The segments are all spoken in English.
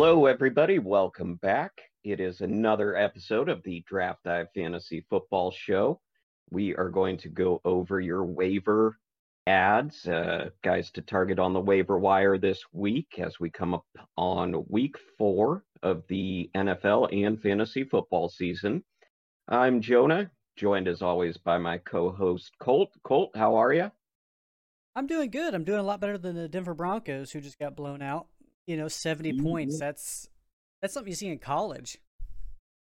Hello, everybody. Welcome back. It is another episode of the Draft Dive Fantasy Football Show. We are going to go over your waiver ads, uh, guys to target on the waiver wire this week as we come up on week four of the NFL and fantasy football season. I'm Jonah, joined as always by my co host, Colt. Colt, how are you? I'm doing good. I'm doing a lot better than the Denver Broncos, who just got blown out. You know, 70 mm-hmm. points. That's that's something you see in college.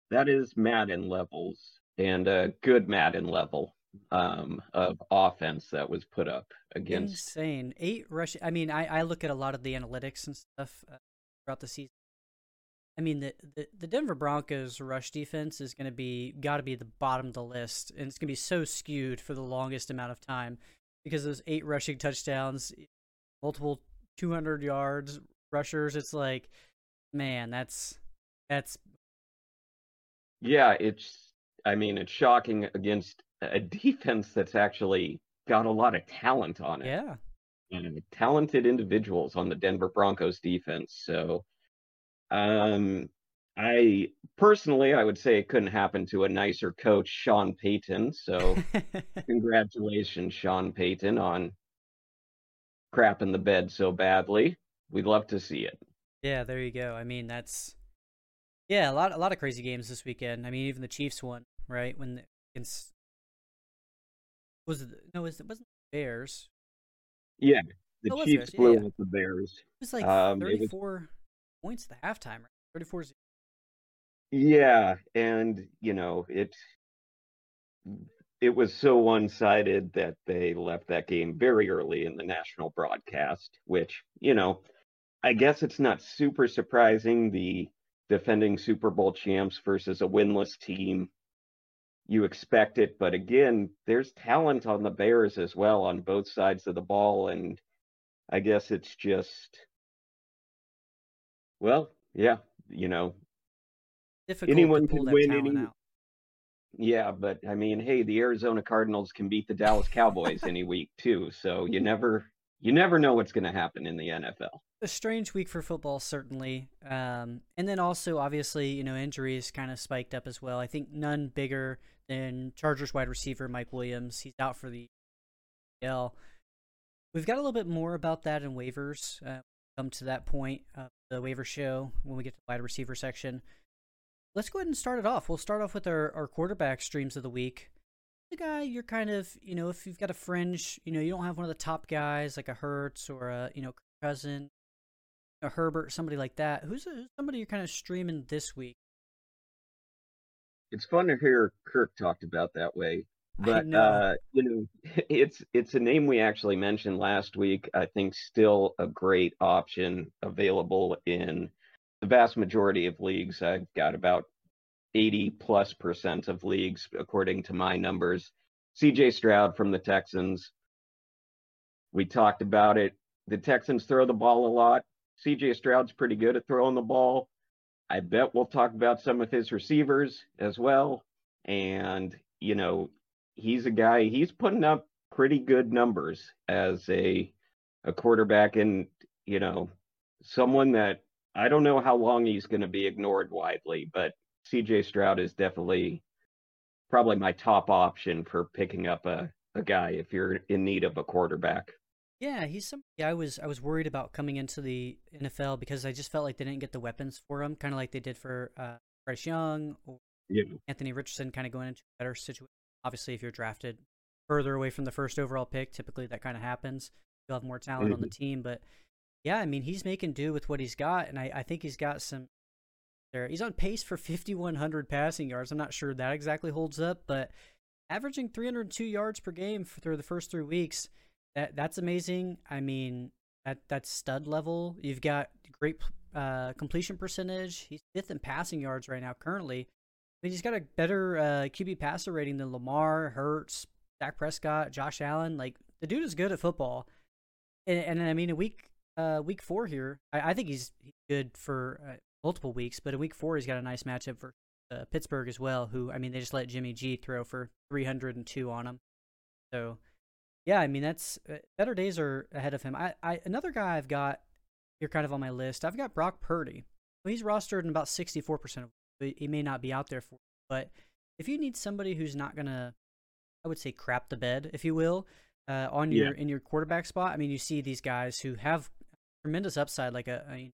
That is Madden levels and a good Madden level um, of offense that was put up against. Insane. Eight rush. I mean, I, I look at a lot of the analytics and stuff uh, throughout the season. I mean, the, the, the Denver Broncos rush defense is going to be got to be the bottom of the list, and it's going to be so skewed for the longest amount of time because those eight rushing touchdowns, multiple 200 yards rushers. It's like, man, that's that's. Yeah, it's. I mean, it's shocking against a defense that's actually got a lot of talent on it. Yeah. And talented individuals on the Denver Broncos defense. So, um, I personally, I would say it couldn't happen to a nicer coach, Sean Payton. So, congratulations, Sean Payton, on crapping the bed so badly. We'd love to see it. Yeah, there you go. I mean, that's yeah, a lot, a lot of crazy games this weekend. I mean, even the Chiefs won, right? When the, against was it no, was it wasn't the Bears? Yeah, the oh, Chiefs blew yeah, the Bears. It was like um, 34 was... points at the halftime, right? 34 Yeah, and you know, it it was so one-sided that they left that game very early in the national broadcast, which, you know, I guess it's not super surprising the defending Super Bowl champs versus a winless team you expect it. But again, there's talent on the Bears as well on both sides of the ball. And I guess it's just, well, yeah, you know, Difficult anyone can win any. Out. Yeah, but I mean, hey, the Arizona Cardinals can beat the Dallas Cowboys any week too. So you never you never know what's going to happen in the NFL. A strange week for football, certainly. Um, and then also, obviously, you know, injuries kind of spiked up as well. I think none bigger than Chargers wide receiver Mike Williams. He's out for the L. We've got a little bit more about that in waivers. Uh, come to that point the waiver show when we get to the wide receiver section. Let's go ahead and start it off. We'll start off with our, our quarterback streams of the week. The guy you're kind of, you know, if you've got a fringe, you know, you don't have one of the top guys like a Hurts or a, you know, cousin, a Herbert, somebody like that. Who's, a, who's somebody you're kind of streaming this week? it's fun to hear Kirk talked about that way. But uh, you know, it's it's a name we actually mentioned last week. I think still a great option available in the vast majority of leagues. I've got about 80 plus percent of leagues, according to my numbers. CJ Stroud from the Texans. We talked about it. The Texans throw the ball a lot. CJ Stroud's pretty good at throwing the ball. I bet we'll talk about some of his receivers as well. And, you know, he's a guy, he's putting up pretty good numbers as a a quarterback and, you know, someone that I don't know how long he's going to be ignored widely, but CJ Stroud is definitely probably my top option for picking up a, a guy if you're in need of a quarterback. Yeah, he's somebody I was I was worried about coming into the NFL because I just felt like they didn't get the weapons for him, kind of like they did for uh, Bryce Young or yeah. Anthony Richardson, kind of going into a better situation. Obviously, if you're drafted further away from the first overall pick, typically that kind of happens. You'll have more talent mm-hmm. on the team, but yeah, I mean he's making do with what he's got, and I, I think he's got some. There, he's on pace for 5,100 passing yards. I'm not sure that exactly holds up, but averaging 302 yards per game through the first three weeks that that's amazing. I mean, at that stud level, you've got great uh, completion percentage. He's fifth in passing yards right now currently. I mean, he's got a better uh, QB passer rating than Lamar, Hurts, Dak Prescott, Josh Allen. Like the dude is good at football, and, and I mean, in week uh, week four here, I, I think he's good for uh, multiple weeks. But in week four, he's got a nice matchup for uh, Pittsburgh as well. Who I mean, they just let Jimmy G throw for 302 on him. So yeah, I mean that's uh, better days are ahead of him. I, I another guy I've got here kind of on my list. I've got Brock Purdy. well, he's rostered in about sixty four percent of. He may not be out there for, but if you need somebody who's not gonna, I would say, crap the bed, if you will, uh, on your yeah. in your quarterback spot. I mean, you see these guys who have tremendous upside, like a, a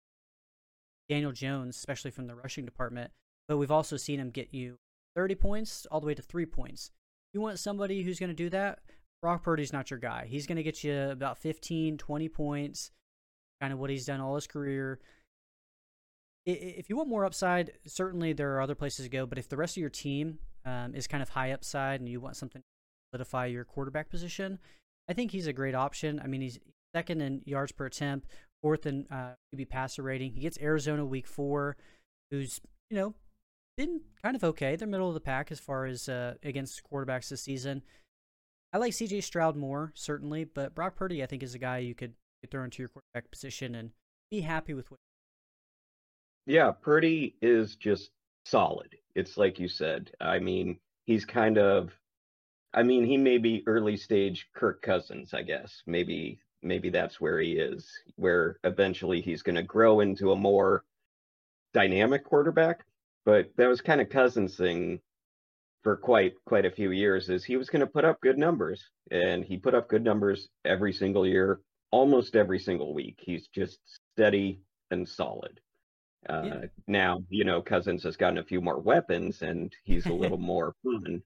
Daniel Jones, especially from the rushing department. But we've also seen him get you 30 points all the way to three points. You want somebody who's going to do that? Brock Purdy's not your guy. He's going to get you about 15, 20 points, kind of what he's done all his career. If you want more upside, certainly there are other places to go. But if the rest of your team um, is kind of high upside and you want something to solidify your quarterback position, I think he's a great option. I mean, he's second in yards per attempt, fourth in uh, QB passer rating. He gets Arizona week four, who's, you know, been kind of okay. They're middle of the pack as far as uh, against quarterbacks this season. I like CJ Stroud more, certainly, but Brock Purdy, I think, is a guy you could, could throw into your quarterback position and be happy with what. Yeah, Purdy is just solid. It's like you said. I mean, he's kind of, I mean, he may be early stage Kirk Cousins, I guess. Maybe, maybe that's where he is, where eventually he's going to grow into a more dynamic quarterback but that was kind of Cousins' thing for quite quite a few years. Is he was going to put up good numbers, and he put up good numbers every single year, almost every single week. He's just steady and solid. Uh, yeah. Now, you know, Cousins has gotten a few more weapons, and he's a little more fun.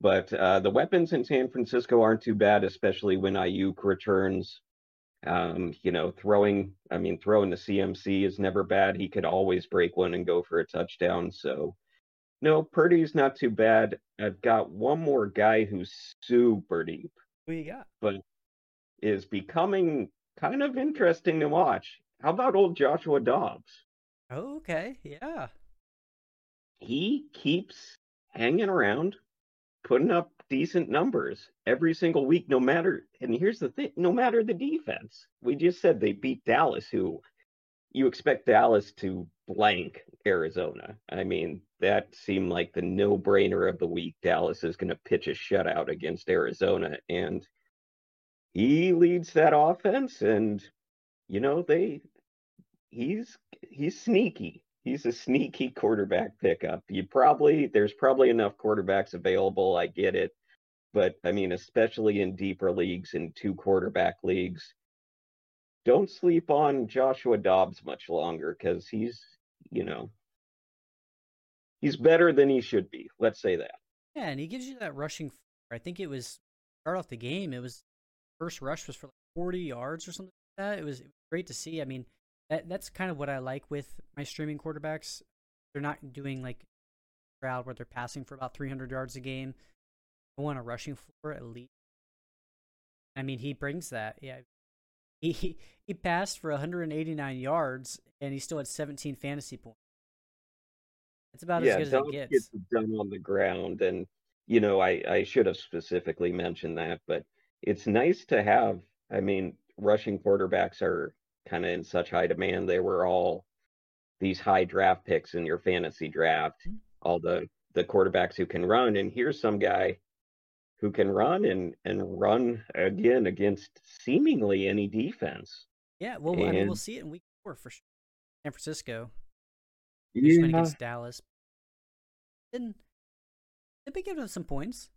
But uh, the weapons in San Francisco aren't too bad, especially when Aiyuk returns. Um, you know, throwing, I mean, throwing the CMC is never bad. He could always break one and go for a touchdown. So, no, Purdy's not too bad. I've got one more guy who's super deep. Who you got? But is becoming kind of interesting to watch. How about old Joshua Dobbs? Okay. Yeah. He keeps hanging around, putting up decent numbers every single week, no matter. And here's the thing no matter the defense. We just said they beat Dallas, who you expect Dallas to blank Arizona. I mean, that seemed like the no brainer of the week. Dallas is going to pitch a shutout against Arizona. And he leads that offense. And, you know, they, he's, he's sneaky. He's a sneaky quarterback pickup. You probably, there's probably enough quarterbacks available. I get it. But I mean, especially in deeper leagues, and two quarterback leagues, don't sleep on Joshua Dobbs much longer because he's, you know, he's better than he should be. Let's say that. Yeah, and he gives you that rushing. I think it was start off the game. It was first rush was for like 40 yards or something like that. It was, it was great to see. I mean, that that's kind of what I like with my streaming quarterbacks. They're not doing like Stroud where they're passing for about 300 yards a game. I want a rushing floor at least. I mean, he brings that. Yeah, he he, he passed for 189 yards and he still had 17 fantasy points. It's about yeah, as good as it gets. gets done on the ground, and you know, I I should have specifically mentioned that, but it's nice to have. I mean, rushing quarterbacks are kind of in such high demand. They were all these high draft picks in your fantasy draft, mm-hmm. all the the quarterbacks who can run. And here's some guy who can run and and run again against seemingly any defense. Yeah, well, and, I mean, we'll see it in week four for sure. San Francisco. Yeah. against Dallas. Then they've been giving us some points.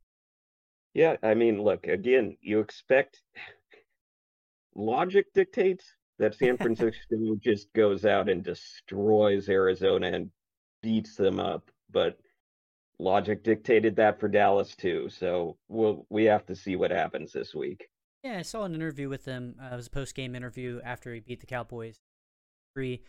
Yeah, I mean, look again. You expect logic dictates that San Francisco just goes out and destroys Arizona and beats them up, but logic dictated that for Dallas too. So we'll we have to see what happens this week. Yeah, I saw an interview with him. Uh, it was a post game interview after he beat the Cowboys three,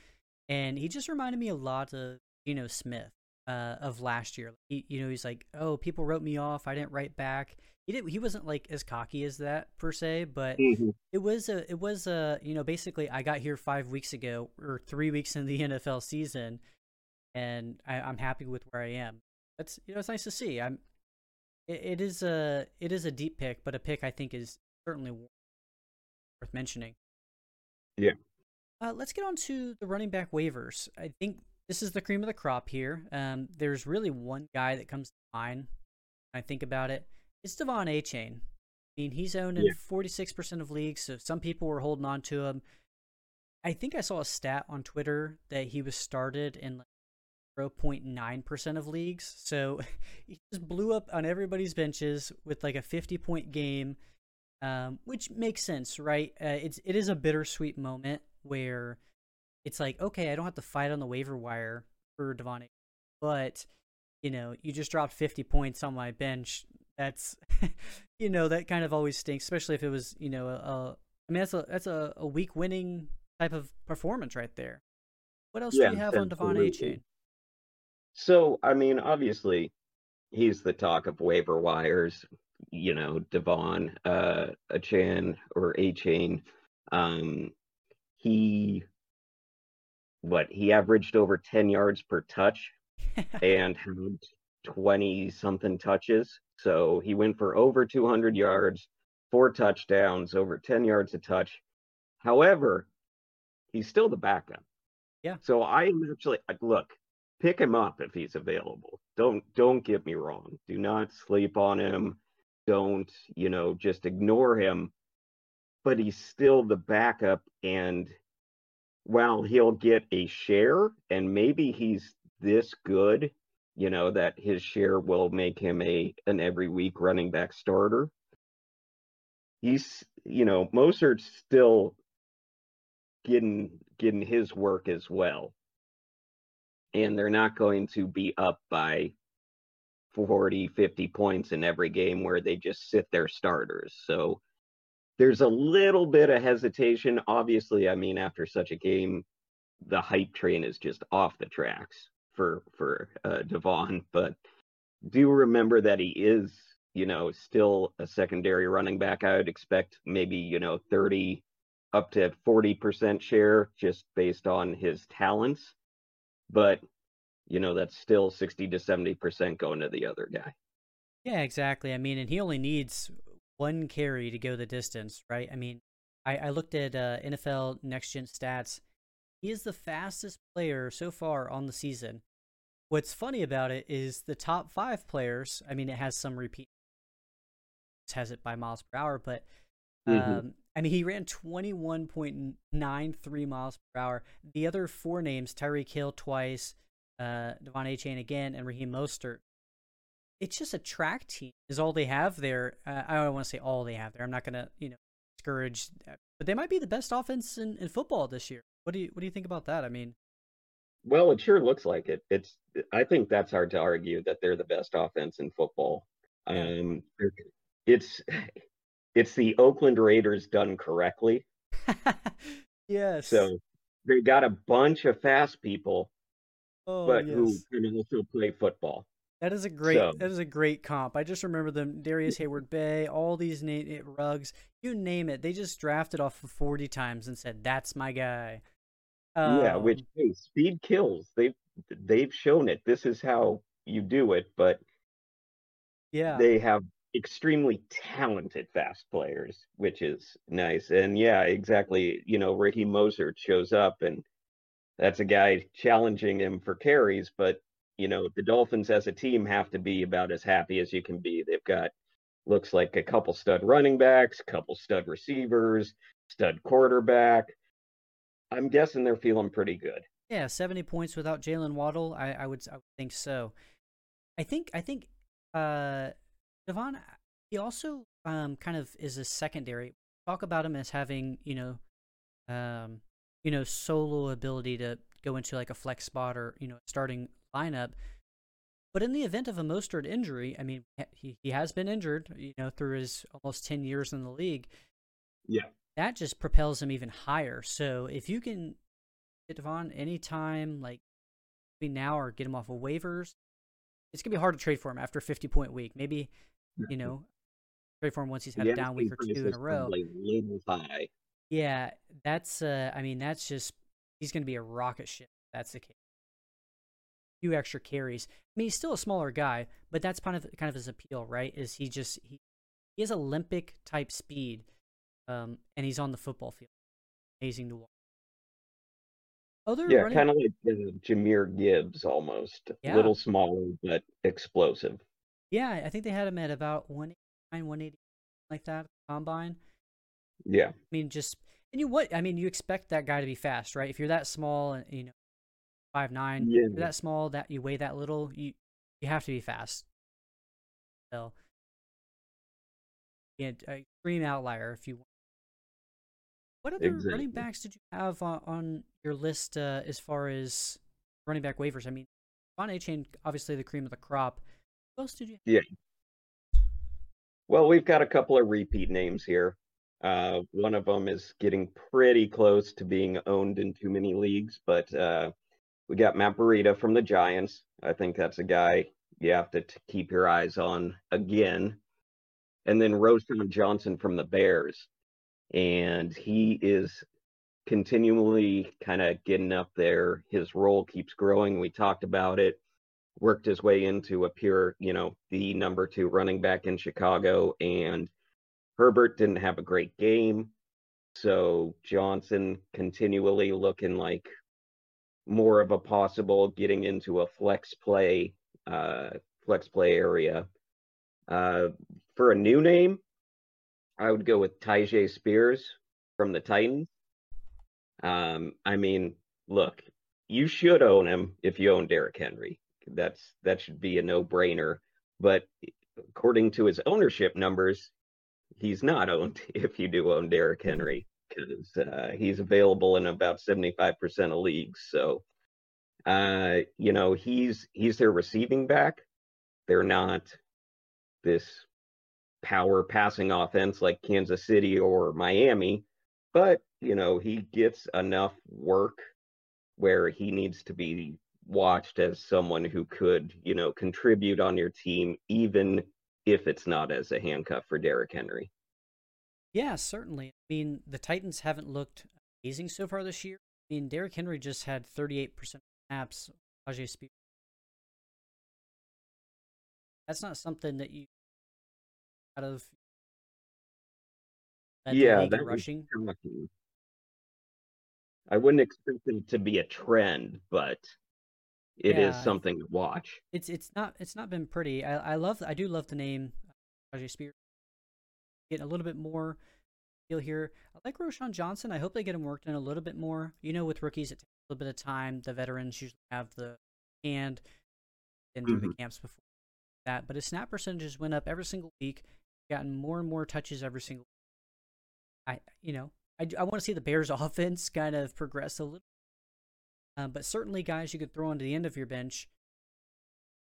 and he just reminded me a lot of Geno Smith uh, of last year. He, you know, he's like, "Oh, people wrote me off. I didn't write back." He did. He wasn't like as cocky as that per se, but mm-hmm. it was a. It was a. You know, basically, I got here five weeks ago or three weeks in the NFL season, and I, I'm happy with where I am that's you know it's nice to see. I'm. It, it is a it is a deep pick, but a pick I think is certainly worth mentioning. Yeah. Uh, let's get on to the running back waivers. I think this is the cream of the crop here. Um, there's really one guy that comes to mind. When I think about it. It's De'Von Achane. I mean, he's owned in 46% of leagues, so some people were holding on to him. I think I saw a stat on Twitter that he was started in like 0.9% of leagues. So he just blew up on everybody's benches with like a 50 point game, um, which makes sense, right? Uh, it's it is a bittersweet moment where it's like, okay, I don't have to fight on the waiver wire for De'Von, but you know, you just dropped 50 points on my bench. That's, you know, that kind of always stinks, especially if it was, you know, a, a I mean, that's a that's a, a week winning type of performance right there. What else yeah, do you have on De'Von Achane? So, I mean, obviously, he's the talk of waiver wires. You know, De'Von, uh, Achane or Achane. Um, he, what he averaged over ten yards per touch, and had twenty something touches. So he went for over two hundred yards, four touchdowns, over ten yards a touch. However, he's still the backup. Yeah. So I'm actually look pick him up if he's available. Don't don't get me wrong. Do not sleep on him. Don't, you know, just ignore him. But he's still the backup and while he'll get a share and maybe he's this good, you know, that his share will make him a an every week running back starter. He's, you know, Mostert's still getting getting his work as well and they're not going to be up by 40, 50 points in every game where they just sit their starters. So there's a little bit of hesitation. Obviously, I mean, after such a game, the hype train is just off the tracks for for uh, De'Von. But do remember that he is, you know, still a secondary running back. I would expect maybe you know 30 up to 40% share just based on his talents but you know that's still 60 to 70 percent going to the other guy yeah exactly i mean and he only needs one carry to go the distance right i mean i, I looked at uh, nfl next gen stats he is the fastest player so far on the season what's funny about it is the top five players i mean it has some repeat has it by miles per hour but mm-hmm. um, mm-hmm. I mean, he ran 21.93 miles per hour. The other four names, Tyreek Hill twice, uh, De'Von Achane again, and Raheem Mostert. It's just a track team is all they have there. Uh, I don't want to say all they have there. I'm not going to, you know, discourage, but they might be the best offense in, in football this year. What do you What do you think about that? I mean, well, it sure looks like it. It's. I think that's hard to argue that they're the best offense in football. Um, it's it's the Oakland Raiders done correctly. yes. So they got a bunch of fast people, oh, but yes. who can also play football. That is a great. So, that is a great comp. I just remember them. Darrius Heyward-Bey, all these Nate eh, Ruggs, you name it. They just drafted off of forty times and said, "That's my guy." Um, yeah, which um, hey, speed kills. They've they've shown it. This is how you do it, but yeah, they have extremely talented fast players, which is nice. And yeah, exactly. You know, Ricky Mostert shows up, and that's a guy challenging him for carries. But you know, the Dolphins as a team have to be about as happy as you can be. They've got looks like a couple stud running backs, couple stud receivers, stud quarterback. I'm guessing they're feeling pretty good. Yeah, 70 points without Jaylen Waddle. I, I would I would think so. I think I think uh De'Von, he also um, kind of is a secondary. Talk about him as having, you know, um, you know, solo ability to go into like a flex spot or you know starting lineup. But in the event of a Mostert injury, I mean, he he has been injured, you know, through his almost ten years in the league. Yeah, that just propels him even higher. So if you can get De'Von anytime, like between now or get him off of waivers, it's gonna be hard to trade for him after a fifty point week. Maybe you know, trade for him once he's had a down week or two in a row. High. Yeah, that's. Uh, I mean, that's just he's going to be a rocket ship. That's the case. A few extra carries. I mean, he's still a smaller guy, but that's kind of kind of his appeal, right? Is he just he, he has Olympic type speed, um, and he's on the football field. Amazing to watch. Other yeah, running... kind of like uh, Jahmyr Gibbs almost. Yeah. Little smaller but explosive. Yeah, I think they had him at about 189, 180, like that, combine. Yeah. I mean, just And you what? I mean, you expect that guy to be fast, right? If you're that small, and you know, five nine, yeah. you're that small, that you weigh that little, you you have to be fast. So, yeah, extreme outlier if you want. What other exactly. running backs did you have on, on your list uh, as far as running back waivers? I mean, on Achane, obviously the cream of the crop. Who else did you? Have? Yeah. Well, we've got a couple of repeat names here. Uh, one of them is getting pretty close to being owned in too many leagues, but uh, we got Matt Breida from the Giants. I think that's a guy you have to t- keep your eyes on again. And then Roschon Johnson from the Bears. And he is continually kind of getting up there. His role keeps growing. We talked about it. Worked his way into a pure, you know, the number two running back in Chicago. And Herbert didn't have a great game. So Johnson continually looking like more of a possible getting into a flex play, uh, flex play area. Uh, for a new name, I would go with Tyjae Spears from the Titans. Um, I mean, look, you should own him if you own Derrick Henry. That's that should be a no-brainer. But according to his ownership numbers, he's not owned if you do own Derrick Henry because uh, he's available in about 75% of leagues. So, uh, you know, he's he's their receiving back. They're not this power passing offense like Kansas City or Miami, but you know, he gets enough work where he needs to be watched as someone who could, you know, contribute on your team even if it's not as a handcuff for Derrick Henry. Yeah, certainly. I mean, the Titans haven't looked amazing so far this year. I mean, Derrick Henry just had 38% snaps. Tyjae Spears. That's not something that you out of. Yeah, that rushing. I wouldn't expect it to be a trend, but it yeah, is something to watch. It's it's not it's not been pretty. I I love I do love the name Tyjae Spears getting a little bit more feel here. I like Roschon Johnson. I hope they get him worked in a little bit more. You know, with rookies, it takes a little bit of time. The veterans usually have the hand in mm-hmm. the camps before that. But his snap percentages went up every single week. Gotten more and more touches every single. I you know I I want to see the Bears offense kind of progress a little. Um, but certainly, guys, you could throw into the end of your bench.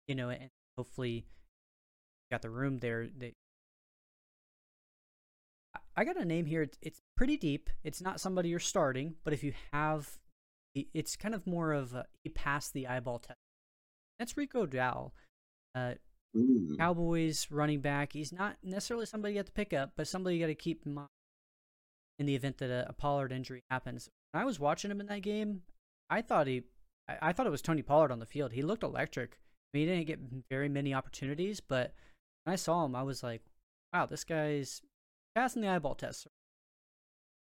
You know, and hopefully, got the room there that I got a name here. It's, it's pretty deep. It's not somebody you're starting, but if you have, it's kind of more of a, he passed the eyeball test. That's Rico Dowdle. Uh, Mm. Cowboys running back. He's not necessarily somebody you have to pick up, but somebody you got to keep in mind in the event that a, a, Pollard injury happens. When I was watching him in that game, I thought he, I, I, thought it was Tony Pollard on the field. He looked electric. I mean, he didn't get very many opportunities, but when I saw him, I was like, wow, this guy's passing the eyeball test.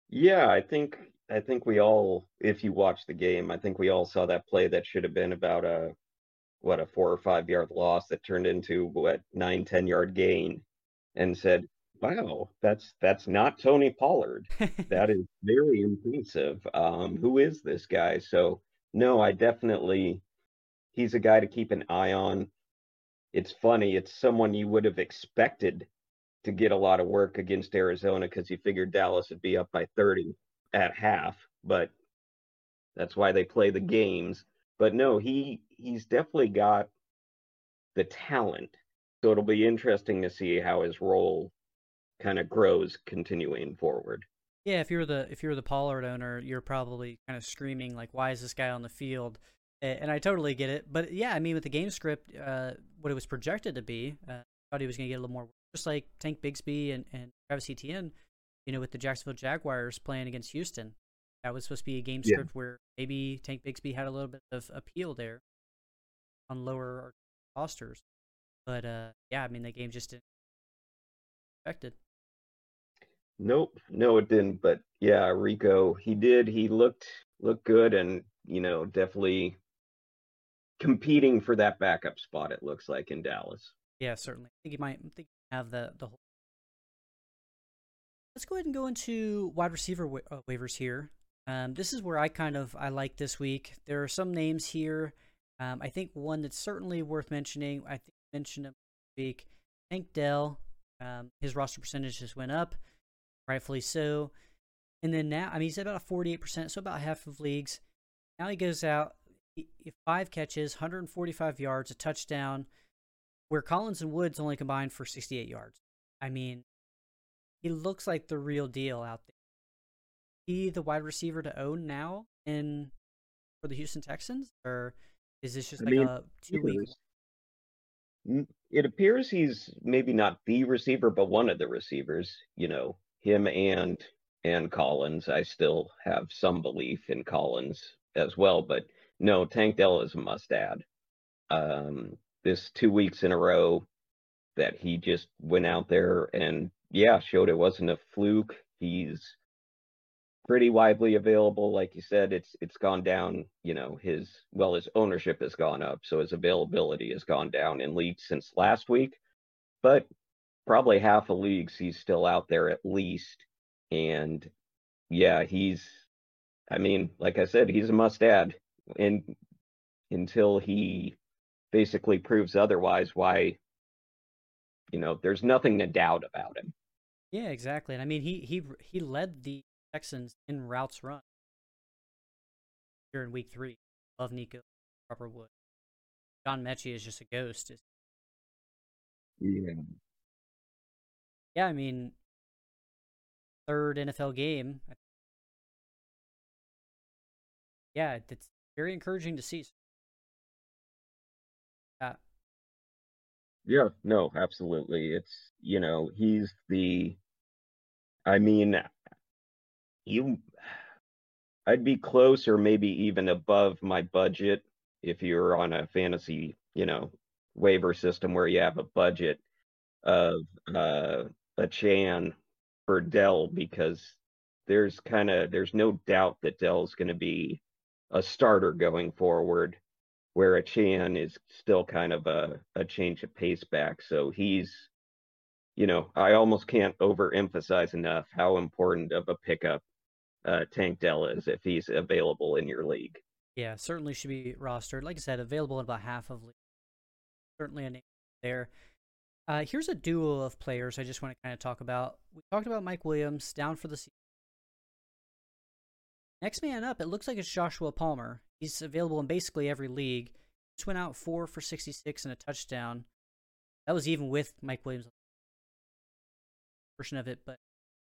Yeah, I think I think we all, if you watch the game, I think we all saw that play that should have been about a what a four or five yard loss that turned into what nine ten yard gain, and said, "Wow, that's that's not Tony Pollard. that is very impressive. Um, who is this guy?" So no, I definitely he's a guy to keep an eye on. It's funny. It's someone you would have expected to get a lot of work against Arizona because he figured Dallas would be up by 30 at half, but that's why they play the games. But no, he he's definitely got the talent. So it'll be interesting to see how his role kind of grows continuing forward. Yeah, if you're the if you're the Pollard owner, you're probably kind of screaming like, "Why is this guy on the field?" And I totally get it. But yeah, I mean, with the game script, uh, what it was projected to be, uh, thought he was going to get a little more just like Tank Bigsby and, and Travis Etienne, you know, with the Jacksonville Jaguars playing against Houston. That was supposed to be a game script yeah. where maybe Tank Bigsby had a little bit of appeal there on lower rosters. But uh, yeah, I mean, the game just didn't expected. Nope, no, it didn't. But yeah, Rico, he did. He looked looked good, and you know, definitely competing for that backup spot. It looks like in Dallas. Yeah, certainly. I think he might. I think have the the whole let's go ahead and go into wide receiver wa- uh, waivers here. Um, this is where I kind of I like this week. There are some names here. Um, I think one that's certainly worth mentioning. I think I mentioned him this week. Tank Dell. Um, his roster percentage just went up, rightfully so. And then now, I mean, he's at about forty-eight percent, so about half of leagues. Now he goes out, he, five catches, 145 yards, a touchdown, where Collins and Woods only combined for 68 yards. I mean, he looks like the real deal out there. He the wide receiver to own now in for the Houston Texans, or is this just I like mean, a two week? It appears he's maybe not the receiver, but one of the receivers. You know, him and and Collins. I still have some belief in Collins as well, but no, Tank Dell is a must add. Um, this two weeks in a row that he just went out there and yeah, showed it wasn't a fluke. He's pretty widely available. Like you said, it's it's gone down, you know, his well, his ownership has gone up, so his availability has gone down in leagues since last week. But probably half of leagues he's still out there at least. And yeah, he's I mean, like I said, he's a must add. And until he basically proves otherwise, why you know, there's nothing to doubt about him. Yeah, exactly. And I mean, he he he led the Texans in routes run here in Week Three Love Nico Robert Wood. John Metchie is just a ghost. Yeah. Yeah, I mean, third NFL game. Yeah, it's very encouraging to see. Yeah. Yeah, no, absolutely. It's, you know, he's the I mean, you I'd be close or maybe even above my budget if you're on a fantasy, you know, waiver system where you have a budget of uh, Chan for Dell because there's kind of there's no doubt that Dell's going to be a starter going forward, where Achane is still kind of a, a change of pace back. So he's you know, I almost can't overemphasize enough how important of a pickup uh, Tank Dell is if he's available in your league. Yeah, certainly should be rostered. Like I said, available in about half of league. Certainly a name there. Uh, here's a duo of players I just want to kind of talk about. We talked about Mike Williams down for the season. Next man up, it looks like it's Joshua Palmer. He's available in basically every league. Just went out four for 66 and a touchdown. That was even with Mike Williams portion of it, but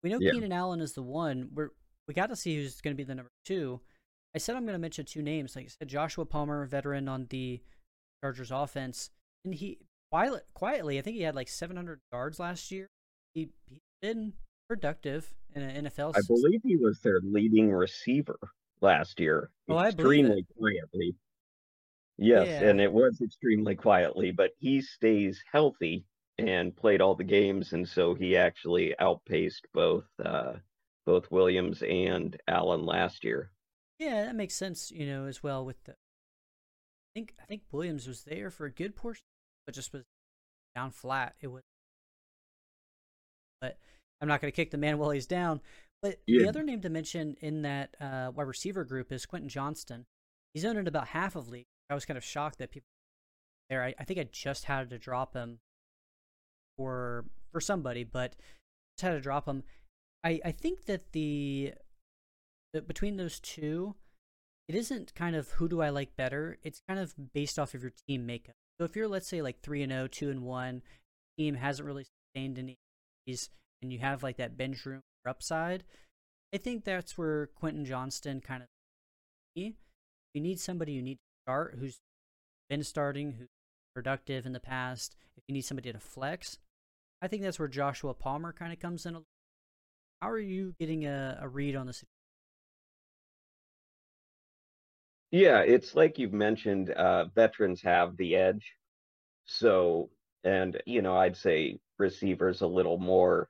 we know yeah. Keenan Allen is the one. We're we got to see who's going to be the number two. I said I'm going to mention two names. Like I said, Joshua Palmer, veteran on the Chargers offense, and he quietly, quietly I think he had like 700 yards last year. He he's been productive in an NFL. I believe he was their leading receiver last year. Oh, extremely quietly. Yes, yeah. and it was extremely quietly, but he stays healthy and played all the games, and so he actually outpaced both uh, both Williams and Allen last year. Yeah, that makes sense. You know, as well with the. I think I think Williams was there for a good portion, but just was down flat. It was, but I'm not going to kick the man while he's down. But yeah. the other name to mention in that uh, wide receiver group is Quentin Johnston. He's owned in about half of league. I was kind of shocked that people there. I, I think I just had to drop him for for somebody, but just had to drop them. I I think that the, between those two, it isn't kind of who do I like better. It's kind of based off of your team makeup. So if you're let's say like three and 0, 2 and one, team hasn't really sustained any and you have like that bench room upside, I think that's where Quentin Johnston kind of. You need somebody you need to start who's been starting, who's productive in the past. If you need somebody to flex, I think that's where Joshua Palmer kind of comes in. How are you getting a, a read on the situation? Yeah, it's like you've mentioned, uh, veterans have the edge. So, and, you know, I'd say receivers a little more,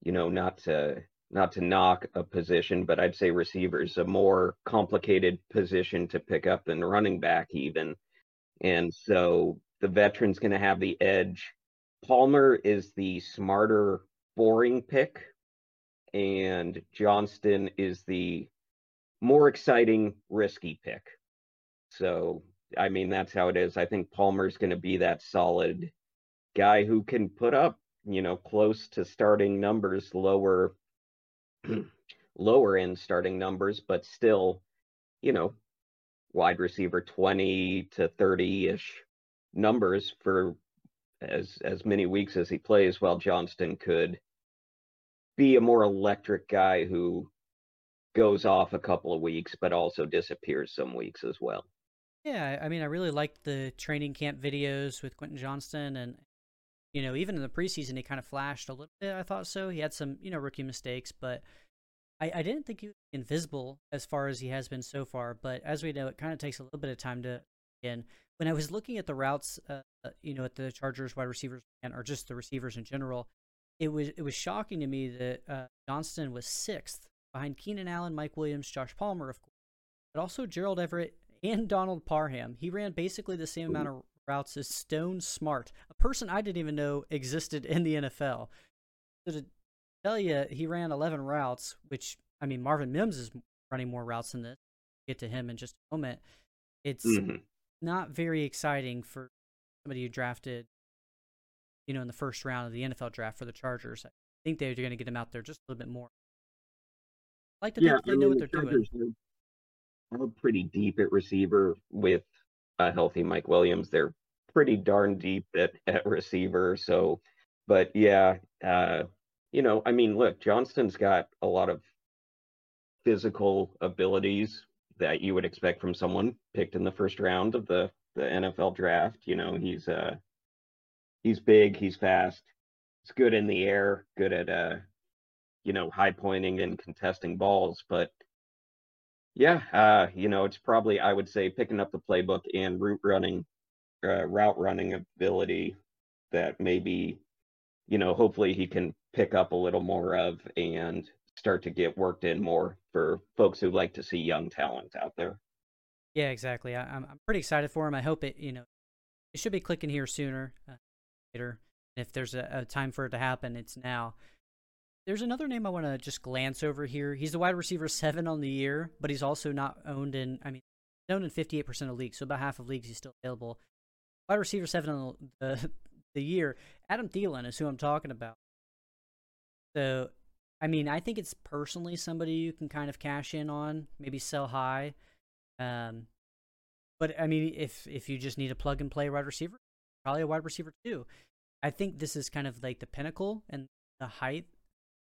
you know, not to not to knock a position, but I'd say receivers a more complicated position to pick up than running back even. And so the veteran's going to have the edge Palmer is the smarter, boring pick. And Johnston is the more exciting, risky pick. So, I mean, that's how it is. I think Palmer's going to be that solid guy who can put up, you know, close to starting numbers, lower, lower end starting numbers, but still, you know, wide receiver 20 to 30 ish numbers for as as many weeks as he plays while Johnston could be a more electric guy who goes off a couple of weeks but also disappears some weeks as well. Yeah, I mean I really liked the training camp videos with Quentin Johnston and you know, even in the preseason he kind of flashed a little bit, I thought so. He had some, you know, rookie mistakes, but I, I didn't think he was invisible as far as he has been so far, but as we know, it kind of takes a little bit of time to in. When I was looking at the routes, uh, uh you know, at the Chargers wide receivers and or just the receivers in general, it was it was shocking to me that uh, Johnston was sixth behind Keenan Allen, Mike Williams, Josh Palmer, of course, but also Gerald Everett and Donald Parham. He ran basically the same amount of routes as Stone Smartt, a person I didn't even know existed in the NFL. So to tell you, he ran 11 routes, which, I mean, Marvin Mims is running more routes than this. Get to him in just a moment. It's mm-hmm. not very exciting for somebody who drafted, you know, in the first round of the NFL draft for the Chargers. I think they're going to get him out there just a little bit more. I like to yeah, think they I mean, know what they're the doing. Are pretty deep at receiver with a healthy Mike Williams. They're pretty darn deep at, at receiver. So, but yeah, uh, you know, I mean, look, Johnston's got a lot of physical abilities that you would expect from someone picked in the first round of the the NFL draft. You know, he's uh he's big, he's fast, he's good in the air, good at uh you know, high pointing and contesting balls, but yeah, uh, you know, it's probably I would say picking up the playbook and route running uh, route running ability that maybe you know, hopefully he can pick up a little more of and start to get worked in more for folks who like to see young talent out there. Yeah, exactly. I, am I'm pretty excited for him. I hope it, you know, it should be clicking here sooner, uh, later. If there's a, a, time for it to happen, it's now. There's another name I want to just glance over here. He's the wide receiver seven on the year, but he's also not owned in. I mean, owned in 58% of leagues, so about half of leagues he's still available. Wide receiver seven on the the year. Adam Thielen is who I'm talking about. So, I mean, I think it's personally somebody you can kind of cash in on, maybe sell high. Um, but I mean, if if you just need a plug and play wide receiver, probably a wide receiver too. I think this is kind of like the pinnacle and the height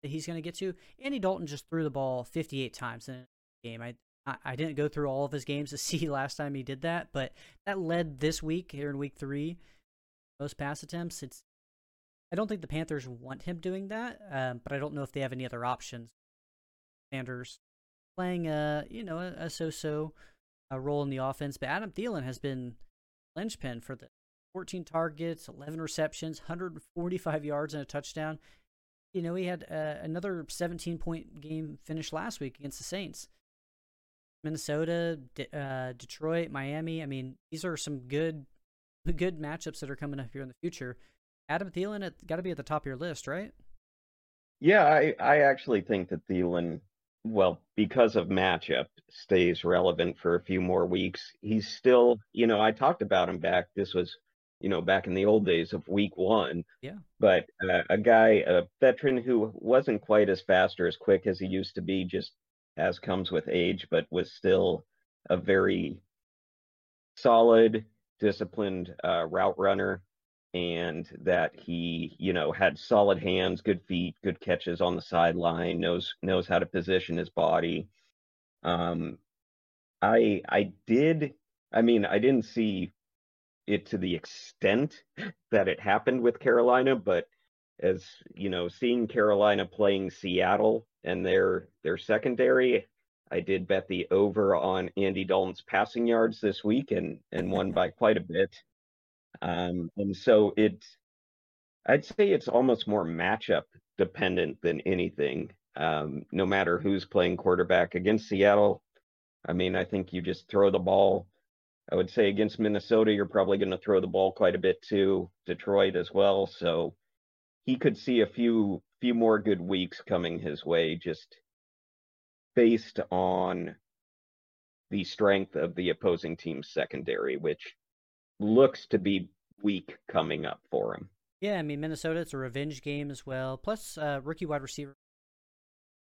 that he's going to get to. Andy Dalton just threw the ball 58 times in a game. I I didn't go through all of his games to see last time he did that, but that led this week here in week three most pass attempts. It's I don't think the Panthers want him doing that, um, but I don't know if they have any other options. Sanders playing a you know a, a so-so a role in the offense, but Adam Thielen has been linchpin for the 14 targets, 11 receptions, 145 yards and a touchdown. You know, he had uh, another 17 point game finish last week against the Saints. Minnesota, uh, Detroit, Miami. I mean, these are some good good matchups that are coming up here in the future. Adam Thielen got to be at the top of your list, right? Yeah, I, I actually think that Thielen, well, because of matchup, stays relevant for a few more weeks. He's still, you know, I talked about him back. This was, you know, back in the old days of week one. Yeah. But uh, a guy, a veteran who wasn't quite as fast or as quick as he used to be, just as comes with age, but was still a very solid, disciplined uh, route runner and that he you know had solid hands good feet good catches on the sideline knows knows how to position his body um i i did i mean i didn't see it to the extent that it happened with carolina but as you know seeing carolina playing seattle and their their secondary I did bet the over on Andy Dalton's passing yards this week and and won by quite a bit. Um, and so it, I'd say it's almost more matchup dependent than anything. Um, no matter who's playing quarterback against Seattle, I mean, I think you just throw the ball. I would say against Minnesota, you're probably going to throw the ball quite a bit to Detroit as well, so he could see a few few more good weeks coming his way, just based on the strength of the opposing team's secondary, which looks to be weak coming up for him. Yeah, I mean Minnesota, it's a revenge game as well. Plus, uh, rookie wide receiver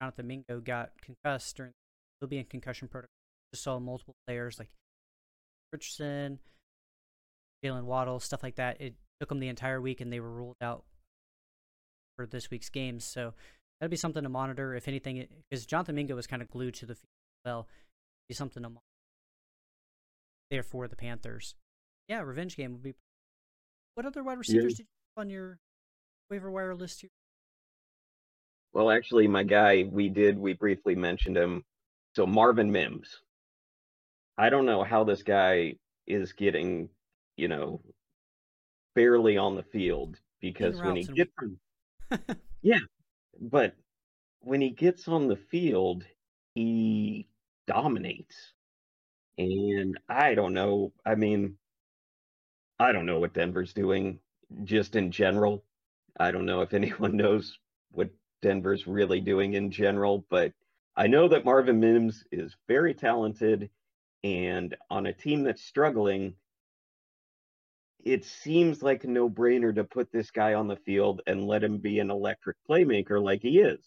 Jonathan Mingo got concussed during. He'll be in concussion protocol. Just saw multiple players like Richardson, Jaylen Waddle, stuff like that. It took them the entire week, and they were ruled out for this week's games. So that'd be something to monitor. If anything, because Jonathan Mingo was kind of glued to the field. Well, be something to monitor there for the Panthers. Yeah, revenge game would be. What other wide receivers yeah. did you have on your waiver wire list here? Well, actually, my guy, we did, we briefly mentioned him. So Marvin Mims. I don't know how this guy is getting, you know, barely on the field because when he gets yeah, but when he gets on the field, he dominates. And I don't know. I mean, I don't know what Denver's doing just in general. I don't know if anyone knows what Denver's really doing in general, but I know that Marvin Mims is very talented and on a team that's struggling, it seems like a no-brainer to put this guy on the field and let him be an electric playmaker like he is.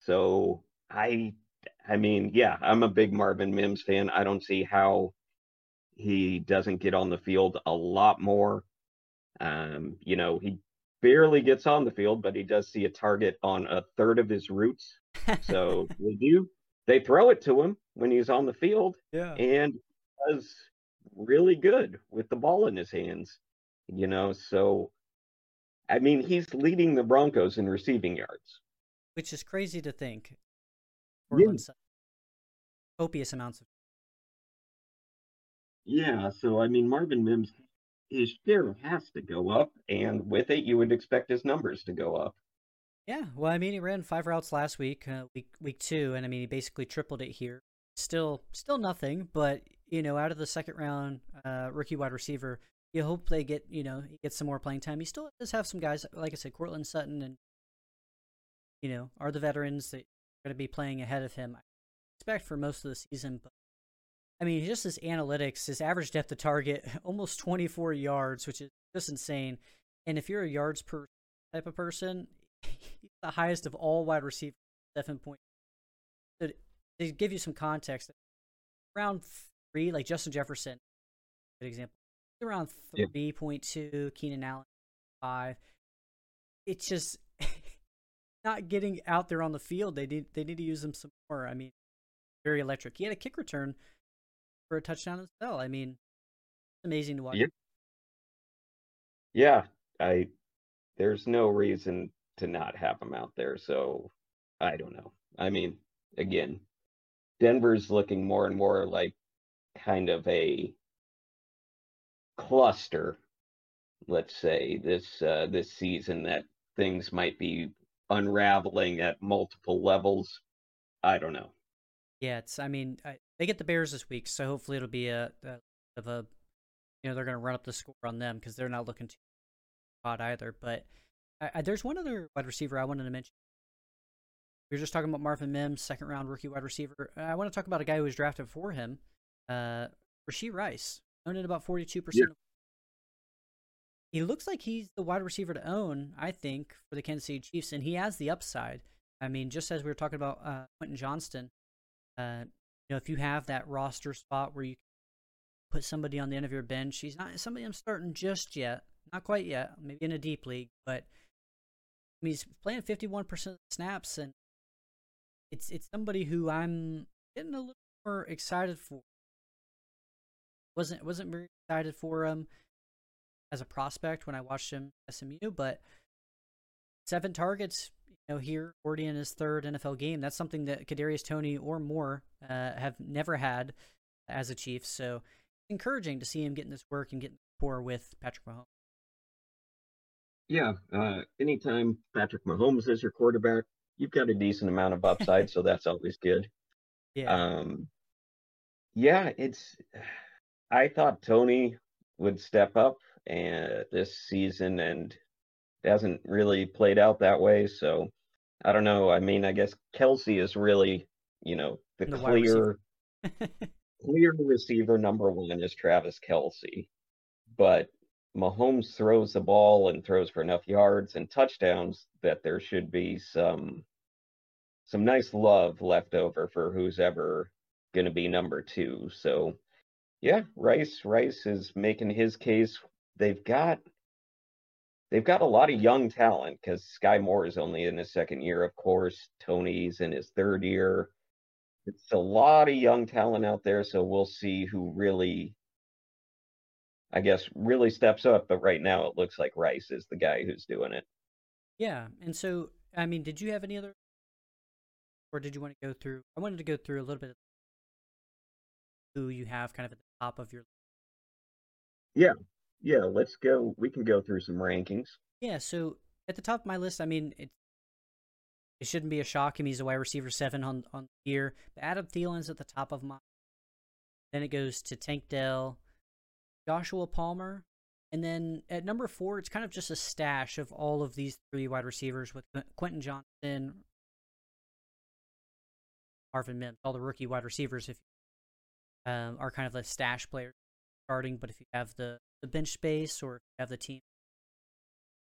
So I I mean, yeah, I'm a big Marvin Mims fan. I don't see how he doesn't get on the field a lot more. Um, you know, he barely gets on the field, but he does see a target on a third of his routes. So they do they throw it to him when he's on the field. Yeah. And does really good with the ball in his hands. You know, so I mean he's leading the Broncos in receiving yards. Which is crazy to think. Yeah. Copious amounts of yeah, so I mean Marvin Mims his share has to go up, and with it, you would expect his numbers to go up. Yeah, well, I mean, he ran five routes last week, uh, week week two, and I mean, he basically tripled it here. Still, still nothing, but you know, out of the second round uh, rookie wide receiver, you hope they get you know he gets some more playing time. He still does have some guys, like I said, Courtland Sutton, and you know, are the veterans that are going to be playing ahead of him. I expect for most of the season, but I mean, just his analytics, his average depth of target, almost 24 yards, which is just insane. And if you're a yards per type of person, the highest of all wide receivers, seven point. So to give you some context, around three, like Justin Jefferson, good example, around three point yeah. two, Keenan Allen five. It's just not getting out there on the field. They need they need to use them some more. I mean, very electric. He had a kick return for a touchdown as well. I mean, it's amazing to watch. Yeah. Yeah, I there's no reason to not have him out there. So I don't know. I mean, again, Denver's looking more and more like kind of a cluster, let's say, this uh, this season that things might be unraveling at multiple levels. I don't know. Yeah, it's. I mean, I, they get the Bears this week, so hopefully it'll be a, a of a, you know, they're going to run up the score on them because they're not looking too hot either. But I, I, there's one other wide receiver I wanted to mention. We were just talking about Marvin Mims, second round rookie wide receiver. I want to talk about a guy who was drafted for him, uh, Rashee Rice, owned at about forty two percent. He looks like he's the wide receiver to own, I think, for the Kansas City Chiefs, and he has the upside. I mean, just as we were talking about uh, Quentin Johnston, uh, you know, if you have that roster spot where you put somebody on the end of your bench, he's not somebody I'm starting just yet, not quite yet, maybe in a deep league, but I mean, he's playing 51% of snaps, and it's it's somebody who I'm getting a little more excited for. wasn't wasn't very excited for him as a prospect when I watched him SMU, but seven targets, you know, here already in his third NFL game. That's something that Kadarius Toney or more uh, have never had as a Chief. So it's encouraging to see him getting this work and getting rapport with Patrick Mahomes. Yeah, uh, anytime Patrick Mahomes is your quarterback, you've got a decent amount of upside, so that's always good. Yeah. Um, yeah, it's. I thought Toney would step up and this season and hasn't really played out that way. So I don't know. I mean, I guess Kelce is really, you know, the, the clear clear receiver number one is Travis Kelce, But Mahomes throws the ball and throws for enough yards and touchdowns that there should be some some nice love left over for who's ever going to be number two. So, yeah, Rice Rice is making his case. They've got they've got a lot of young talent because Skyy Moore is only in his second year, of course. Toney's in his third year. It's a lot of young talent out there, so we'll see who really, I guess, really steps up. But right now, it looks like Rice is the guy who's doing it. Yeah, and so I mean, did you have any other or did you want to go through? I wanted to go through a little bit of who you have kind of at the top of your. Yeah, yeah. Let's go. We can go through some rankings. Yeah. So at the top of my list, I mean, it it shouldn't be a shock. I mean, he's a wide receiver seven on on the year. But Adam Thielen's at the top of my. Then it goes to Tank Dell, Joshua Palmer, and then at number four, it's kind of just a stash of all of these three wide receivers with Quentin Johnston, Marvin Mims, all the rookie wide receivers, if um, are kind of the stash players starting. But if you have the, the bench space or if you have the team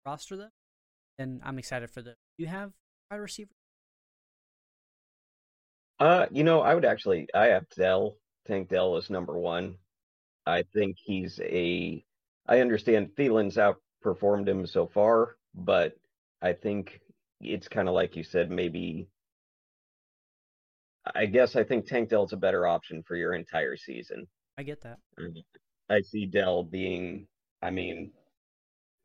roster them, then I'm excited for them. Do you have wide receiver? Uh, you know, I would actually I have Dell. Tank Dell is number one. I think he's a. I understand Thielen's outperformed him so far, but I think it's kind of like you said, maybe I guess I think Tank Dell's a better option for your entire season. I get that. I see Dell being, I mean,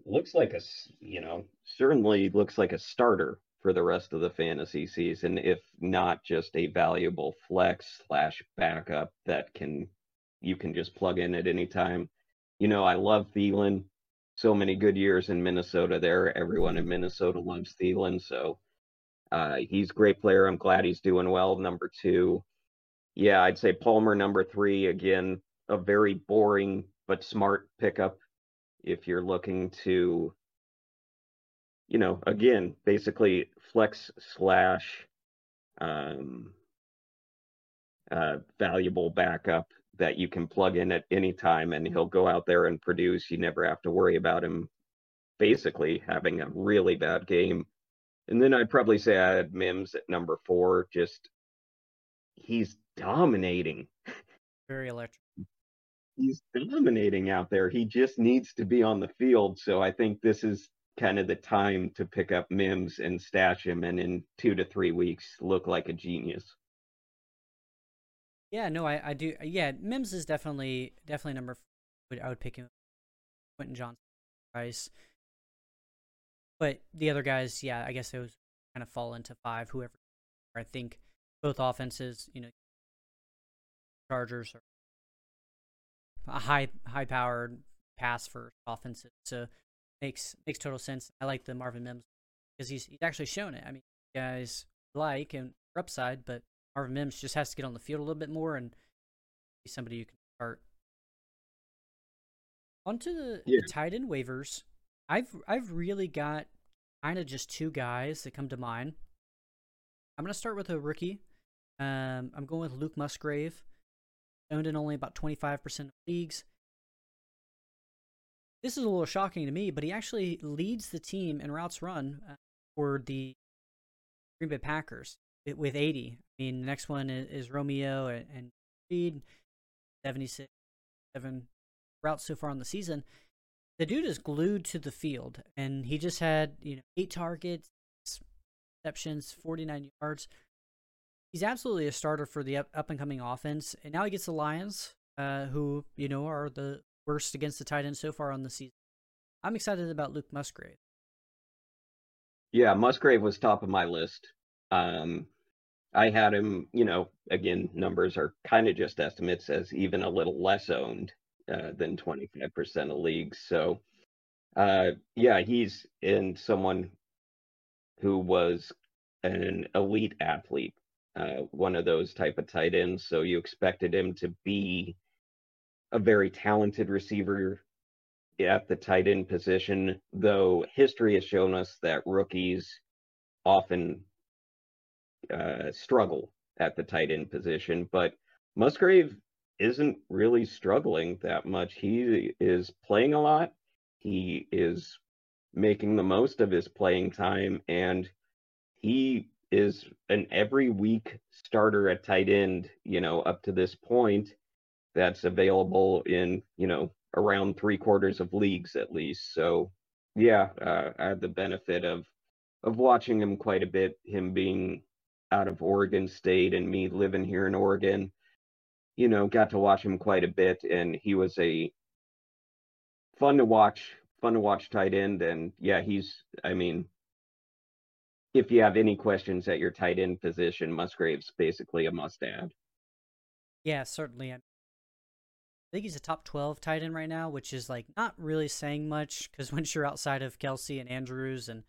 looks like a, you know, certainly looks like a starter for the rest of the fantasy season, if not just a valuable flex slash backup that can, you can just plug in at any time. You know, I love Thielen. So many good years in Minnesota there. Everyone in Minnesota loves Thielen. So uh, he's a great player. I'm glad he's doing well. Number two, yeah, I'd say Palmer. Number three, again, a very boring but smart pickup. If you're looking to, you know, again, basically flex slash um, uh, valuable backup that you can plug in at any time and mm-hmm. he'll go out there and produce. You never have to worry about him basically having a really bad game and then I'd probably say I had Mims at number four. Just he's dominating. Very electric. He's dominating out there. He just needs to be on the field. So I think this is kind of the time to pick up Mims and stash him, and in two to three weeks, look like a genius. Yeah, no, I, I do. Yeah, Mims is definitely definitely number. Four. I would pick him. Quentin Johnston, Price. But the other guys, yeah, I guess those kind of fall into five. Whoever, I think both offenses, you know, Chargers are a high high powered pass for offenses, so makes makes total sense. I like the Marvin Mims because he's he's actually shown it. I mean, guys like and upside, but Marvin Mims just has to get on the field a little bit more and be somebody you can start. Onto the, yeah. the tight end waivers. I've I've really got kind of just two guys that come to mind. I'm gonna start with a rookie. Um, I'm going with Luke Musgrave, owned in only about 25% of leagues. This is a little shocking to me, but he actually leads the team in routes run uh, for the Green Bay Packers with 80. I mean, the next one is, is Romeo and, and Reed, 76, seven routes so far on the season the dude is glued to the field, and he just had you know eight targets, receptions, forty nine yards. He's absolutely a starter for the up, up and coming offense, and now he gets the Lions, uh, who you know are the worst against the tight end so far on the season. I'm excited about Luke Musgrave. Yeah, Musgrave was top of my list. Um, I had him, you know, again, numbers are kind of just estimates as even a little less owned uh, than 25% of leagues. So, uh, yeah, he's in someone who was an elite athlete, uh, one of those type of tight ends. So you expected him to be a very talented receiver. at the tight end position, though history has shown us that rookies often uh, struggle at the tight end position. But Musgrave isn't really struggling that much. He is playing a lot. He is making the most of his playing time, and he is an every week starter at tight end, you know, up to this point that's available in, you know, around three quarters of leagues at least. So yeah, uh, I had the benefit of of watching him quite a bit, him being out of Oregon State and me living here in Oregon. You know, got to watch him quite a bit and he was a fun to watch, fun to watch tight end and yeah, he's I mean, if you have any questions at your tight end position, Musgrave's basically a must add. Yeah, certainly. I think he's a top 12 tight end right now, which is like not really saying much because once you're outside of Kelce and Andrews and,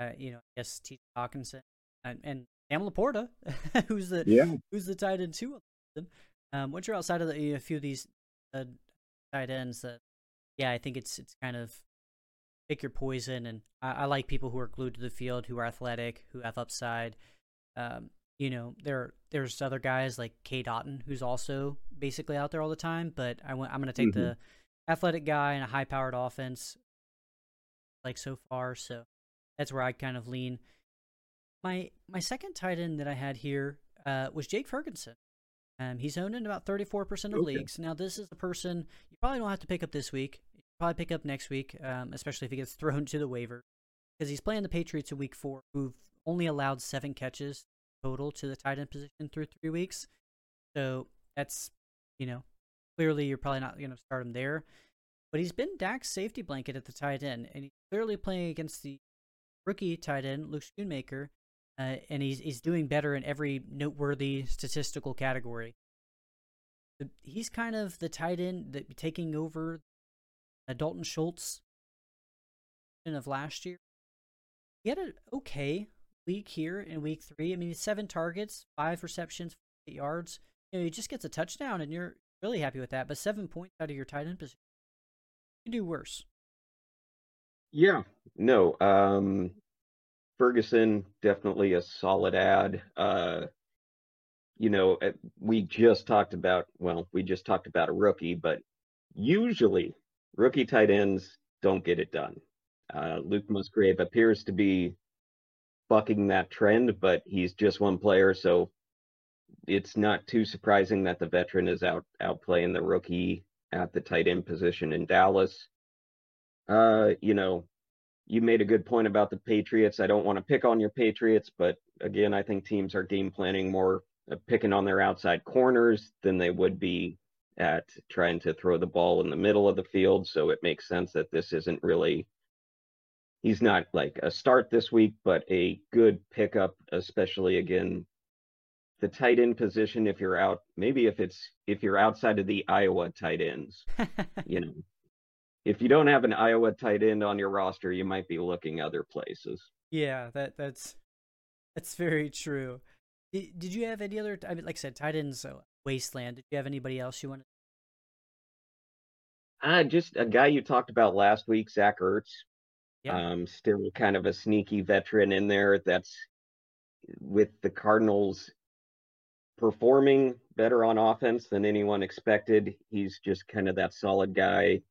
uh, you know, I guess T. Hockenson and, and Sam LaPorta, who's the yeah. who's the tight end too. Um, once you're outside of the, a few of these uh, tight ends, that yeah, I think it's it's kind of pick your poison. And I, I, like people who are glued to the field, who are athletic, who have upside. Um, you know, there there's other guys like Cade Otton, who's also basically out there all the time. But I went, I'm going to take mm-hmm. the athletic guy and a high powered offense, like so far. So that's where I kind of lean. My my second tight end that I had here uh, was Jake Ferguson. Um, he's owned in about 34% of okay. leagues. Now, this is the person you probably don't have to pick up this week You probably pick up next week, um, especially if he gets thrown to the waiver, because he's playing the Patriots in Week Four, who've only allowed seven catches total to the tight end position through three weeks. So that's you know clearly you're probably not going to start him there, but he's been Dak's safety blanket at the tight end, and he's clearly playing against the rookie tight end Luke Schoonmaker, uh, and he's he's doing better in every noteworthy statistical category. He's kind of the tight end that taking over uh, Dalton Schultz of last year. He had an okay week here in week three. I mean, seven targets, five receptions, eight yards. You know, he just gets a touchdown, and you're really happy with that. But seven points out of your tight end position, you can do worse. Yeah, no. Um, Ferguson definitely a solid ad. Uh, you know, we just talked about well, we just talked about a rookie, but usually rookie tight ends don't get it done. Uh, Luke Musgrave appears to be bucking that trend, but he's just one player, so it's not too surprising that the veteran is out outplaying the rookie at the tight end position in Dallas. Uh, you know, you made a good point about the Patriots. I don't want to pick on your Patriots, but again, I think teams are game planning more uh, picking on their outside corners than they would be at trying to throw the ball in the middle of the field. So it makes sense that this isn't really, he's not like a start this week, but a good pickup, especially again, the tight end position. If you're out, maybe if it's, if you're outside of the Iowa tight ends, you know, if you don't have an Iowa tight end on your roster, you might be looking other places. Yeah, that that's that's very true. Did, did you have any other? I mean, like I said, tight ends. So Wasteland. Did you have anybody else you wanted? Uh, just a guy you talked about last week, Zach Ertz. Yeah. Um, still kind of a sneaky veteran in there. That's with the Cardinals performing better on offense than anyone expected. He's just kind of that solid guy.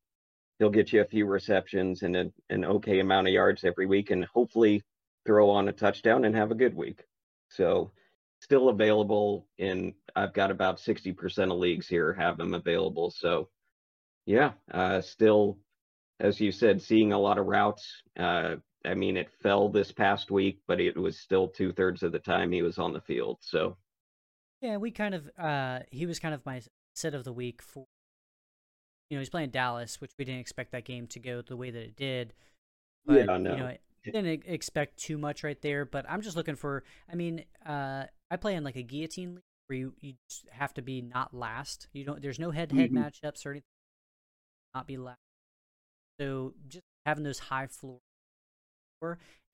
He'll get you a few receptions and a, an okay amount of yards every week, and hopefully throw on a touchdown and have a good week. So still available in I've got about 60% of leagues here have them available. So yeah, uh, still, as you said, seeing a lot of routes. Uh, I mean, it fell this past week, but it was still two thirds of the time he was on the field. So yeah, we kind of uh, he was kind of my set of the week for you know he's playing Dallas, which we didn't expect that game to go the way that it did. But, yeah, no. You know, didn't expect too much right there, but I'm just looking for. I mean, uh, I play in like a guillotine league where you, you have to be not last. You don't. There's no head to head matchups or anything. Not be last. So just having those high floor,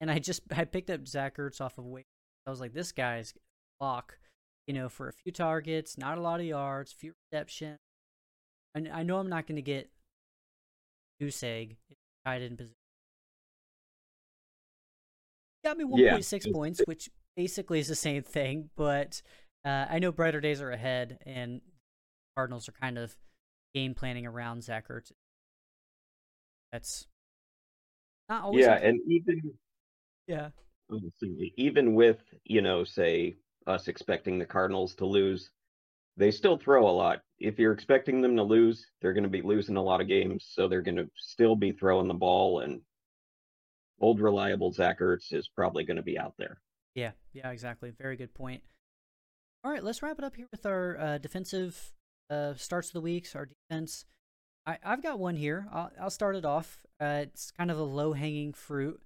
and I just I picked up Zach Ertz off of weight. I was like, this guy's lock. You know, for a few targets, not a lot of yards, few reception. And I know I'm not going to get Newsag tied in position. Got me 1.6 yeah. points, which basically is the same thing, but uh, I know brighter days are ahead, and Cardinals are kind of game planning around Zach Ertz. That's not always. Yeah, and even yeah, even with you know, say us expecting the Cardinals to lose, they still throw a lot. If you're expecting them to lose, they're going to be losing a lot of games, so they're going to still be throwing the ball. And old reliable Zach Ertz is probably going to be out there. Yeah, yeah, exactly. Very good point. All right, let's wrap it up here with our uh, defensive uh, starts of the weeks. Our defense. I, I've got one here. I'll, I'll start it off. Uh, it's kind of a low hanging fruit,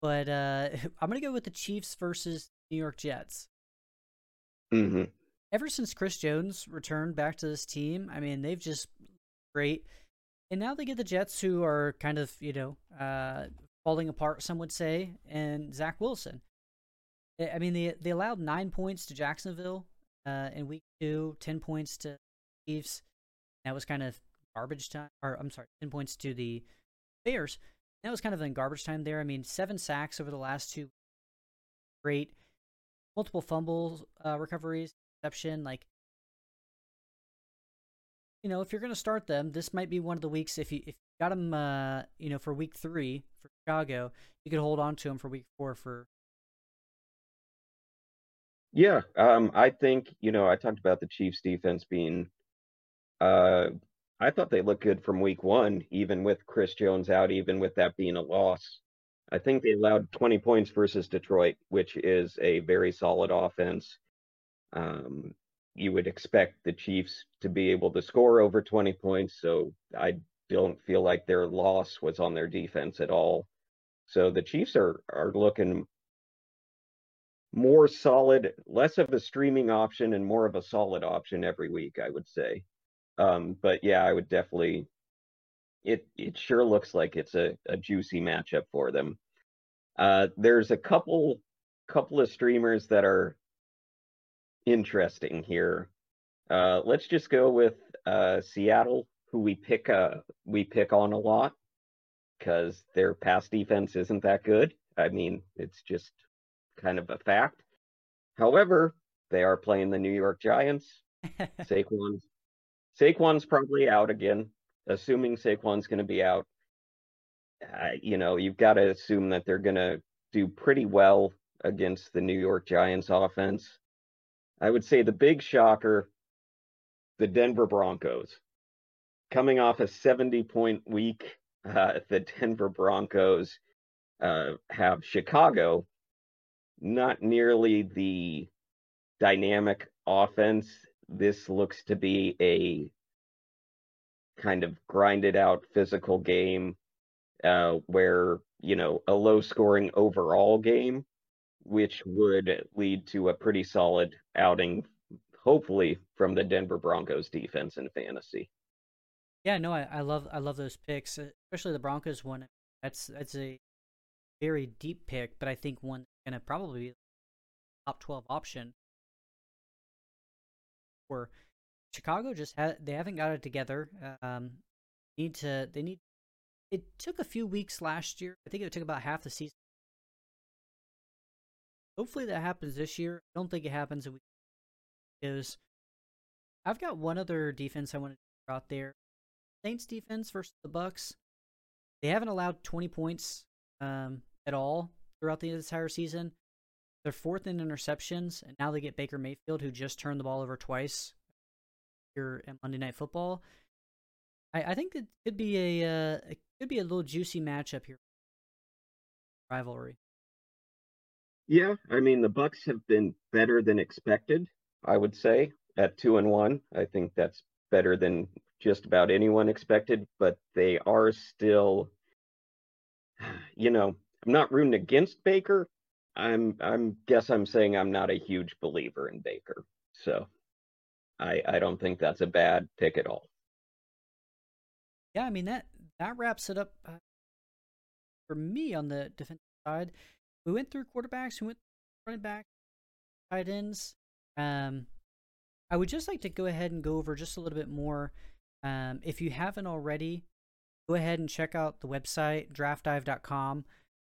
but uh, I'm gonna go with the Chiefs versus New York Jets. Mm-hmm ever since Chris Jones returned back to this team, I mean, they've just great. And now they get the Jets, who are kind of, you know, uh, falling apart, some would say, and Zach Wilson. I mean, they they allowed nine points to Jacksonville uh, in week two, ten points to Chiefs. That was kind of garbage time, or I'm sorry, ten points to the Bears. That was kind of in garbage time there. I mean, seven sacks over the last two. Great, multiple fumble uh, recoveries, exception. Like, you know, if you're going to start them, this might be one of the weeks. If you if you got them, uh, you know, for week three for Chicago, you could hold on to them for week four for. Yeah, um, I think you know I talked about the Chiefs' defense being. Uh, I thought they looked good from week one, even with Chris Jones out, even with that being a loss. I think they allowed 20 points versus Detroit, which is a very solid offense. Um, you would expect the Chiefs to be able to score over 20 points, so I don't feel like their loss was on their defense at all. So the Chiefs are are looking more solid, less of a streaming option and more of a solid option every week, I would say. Um, but yeah, I would definitely it it sure looks like it's a, a juicy matchup for them. Uh, there's a couple couple of streamers that are interesting here. Uh, let's just go with uh, Seattle, who we pick uh, we pick on a lot because their pass defense isn't that good. I mean, it's just kind of a fact. However, they are playing the New York Giants. Saquon's Saquon's probably out again. Assuming Saquon's going to be out, uh, you know, you've got to assume that they're going to do pretty well against the New York Giants offense. I would say the big shocker, the Denver Broncos. Coming off a 70 point week, uh, the Denver Broncos uh, have Chicago, not nearly the dynamic offense. This looks to be a kind of grinded out physical game uh, where, you know, a low scoring overall game which would lead to a pretty solid outing, hopefully, from the Denver Broncos defense in fantasy. Yeah, no, I, I love I love those picks, especially the Broncos one. That's that's a very deep pick, but I think one gonna probably be top twelve option. Where Chicago just ha- they haven't got it together. Um, need to they need. It took a few weeks last year. I think it took about half the season Hopefully that happens this year. I don't think it happens because I've got one other defense I want to throw out there. Saints defense versus the Bucs. They haven't allowed 20 points um, at all throughout the entire season. They're fourth in interceptions, and now they get Baker Mayfield, who just turned the ball over twice here at Monday Night Football. I, I think it could be a uh, it could be a little juicy matchup here. Rivalry. Yeah, I mean the Bucs have been better than expected. I would say at two and one. I think that's better than just about anyone expected. But they are still, you know, I'm not rooting against Baker. I'm I'm guess I'm saying I'm not a huge believer in Baker. So I I don't think that's a bad pick at all. Yeah, I mean that that wraps it up uh, for me on the defensive side we went through quarterbacks, we went running back, tight ends. Um, I would just like to go ahead and go over just a little bit more. Um, if you haven't already, go ahead and check out the website, draftdive.com.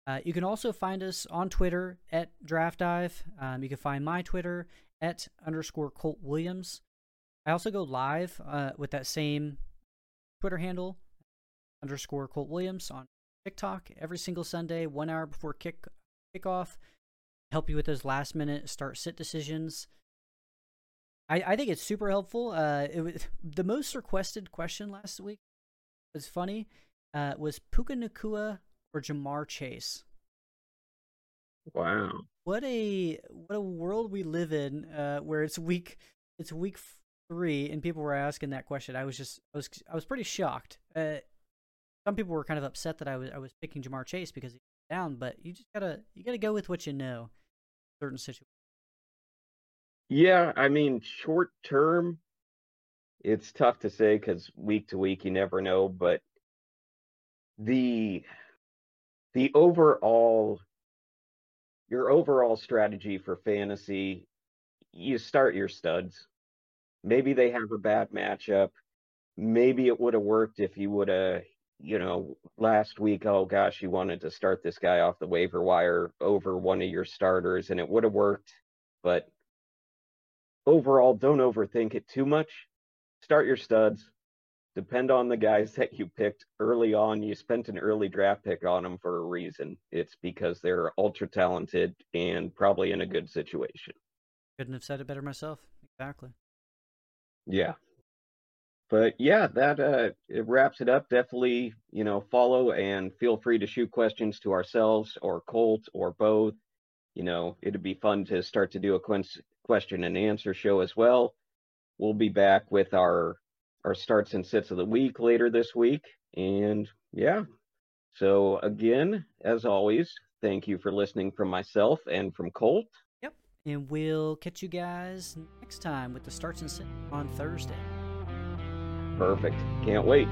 Uh, you can also find us on Twitter at draftdive. Um, you can find my Twitter at underscore Colt Williams. I also go live uh, with that same Twitter handle, underscore Colt Williams, on TikTok every single Sunday, one hour before kick kickoff. Help you with those last minute start sit decisions. I, I think it's super helpful. Uh, it was the most requested question last week. Was funny. Uh, was Puka Nacua or Ja'Marr Chase? Wow. What a what a world we live in, uh, where it's week it's week three, and people were asking that question. I was just I was I was pretty shocked. Uh, some people were kind of upset that I was I was picking Ja'Marr Chase because he's down, but you just gotta you gotta go with what you know. Certain situations. Yeah, I mean, short term, it's tough to say because week to week you never know. But the the overall your overall strategy for fantasy, you start your studs. Maybe they have a bad matchup. Maybe it would have worked if you would have, you know, last week, oh gosh, you wanted to start this guy off the waiver wire over one of your starters and it would have worked. But overall, don't overthink it too much. Start your studs. Depend on the guys that you picked early on. You spent an early draft pick on them for a reason. It's because they're ultra talented and probably in a good situation. Couldn't have said it better myself. Exactly. Yeah. But yeah, that uh it wraps it up. Definitely, you know, follow and feel free to shoot questions to ourselves or Colt or both. You know, it'd be fun to start to do a question and answer show as well. We'll be back with our our starts and sits of the week later this week. And yeah, so again, as always, thank you for listening from myself and from Colt. Yep. And we'll catch you guys next time with the starts and sits on Thursday. Perfect. Can't wait.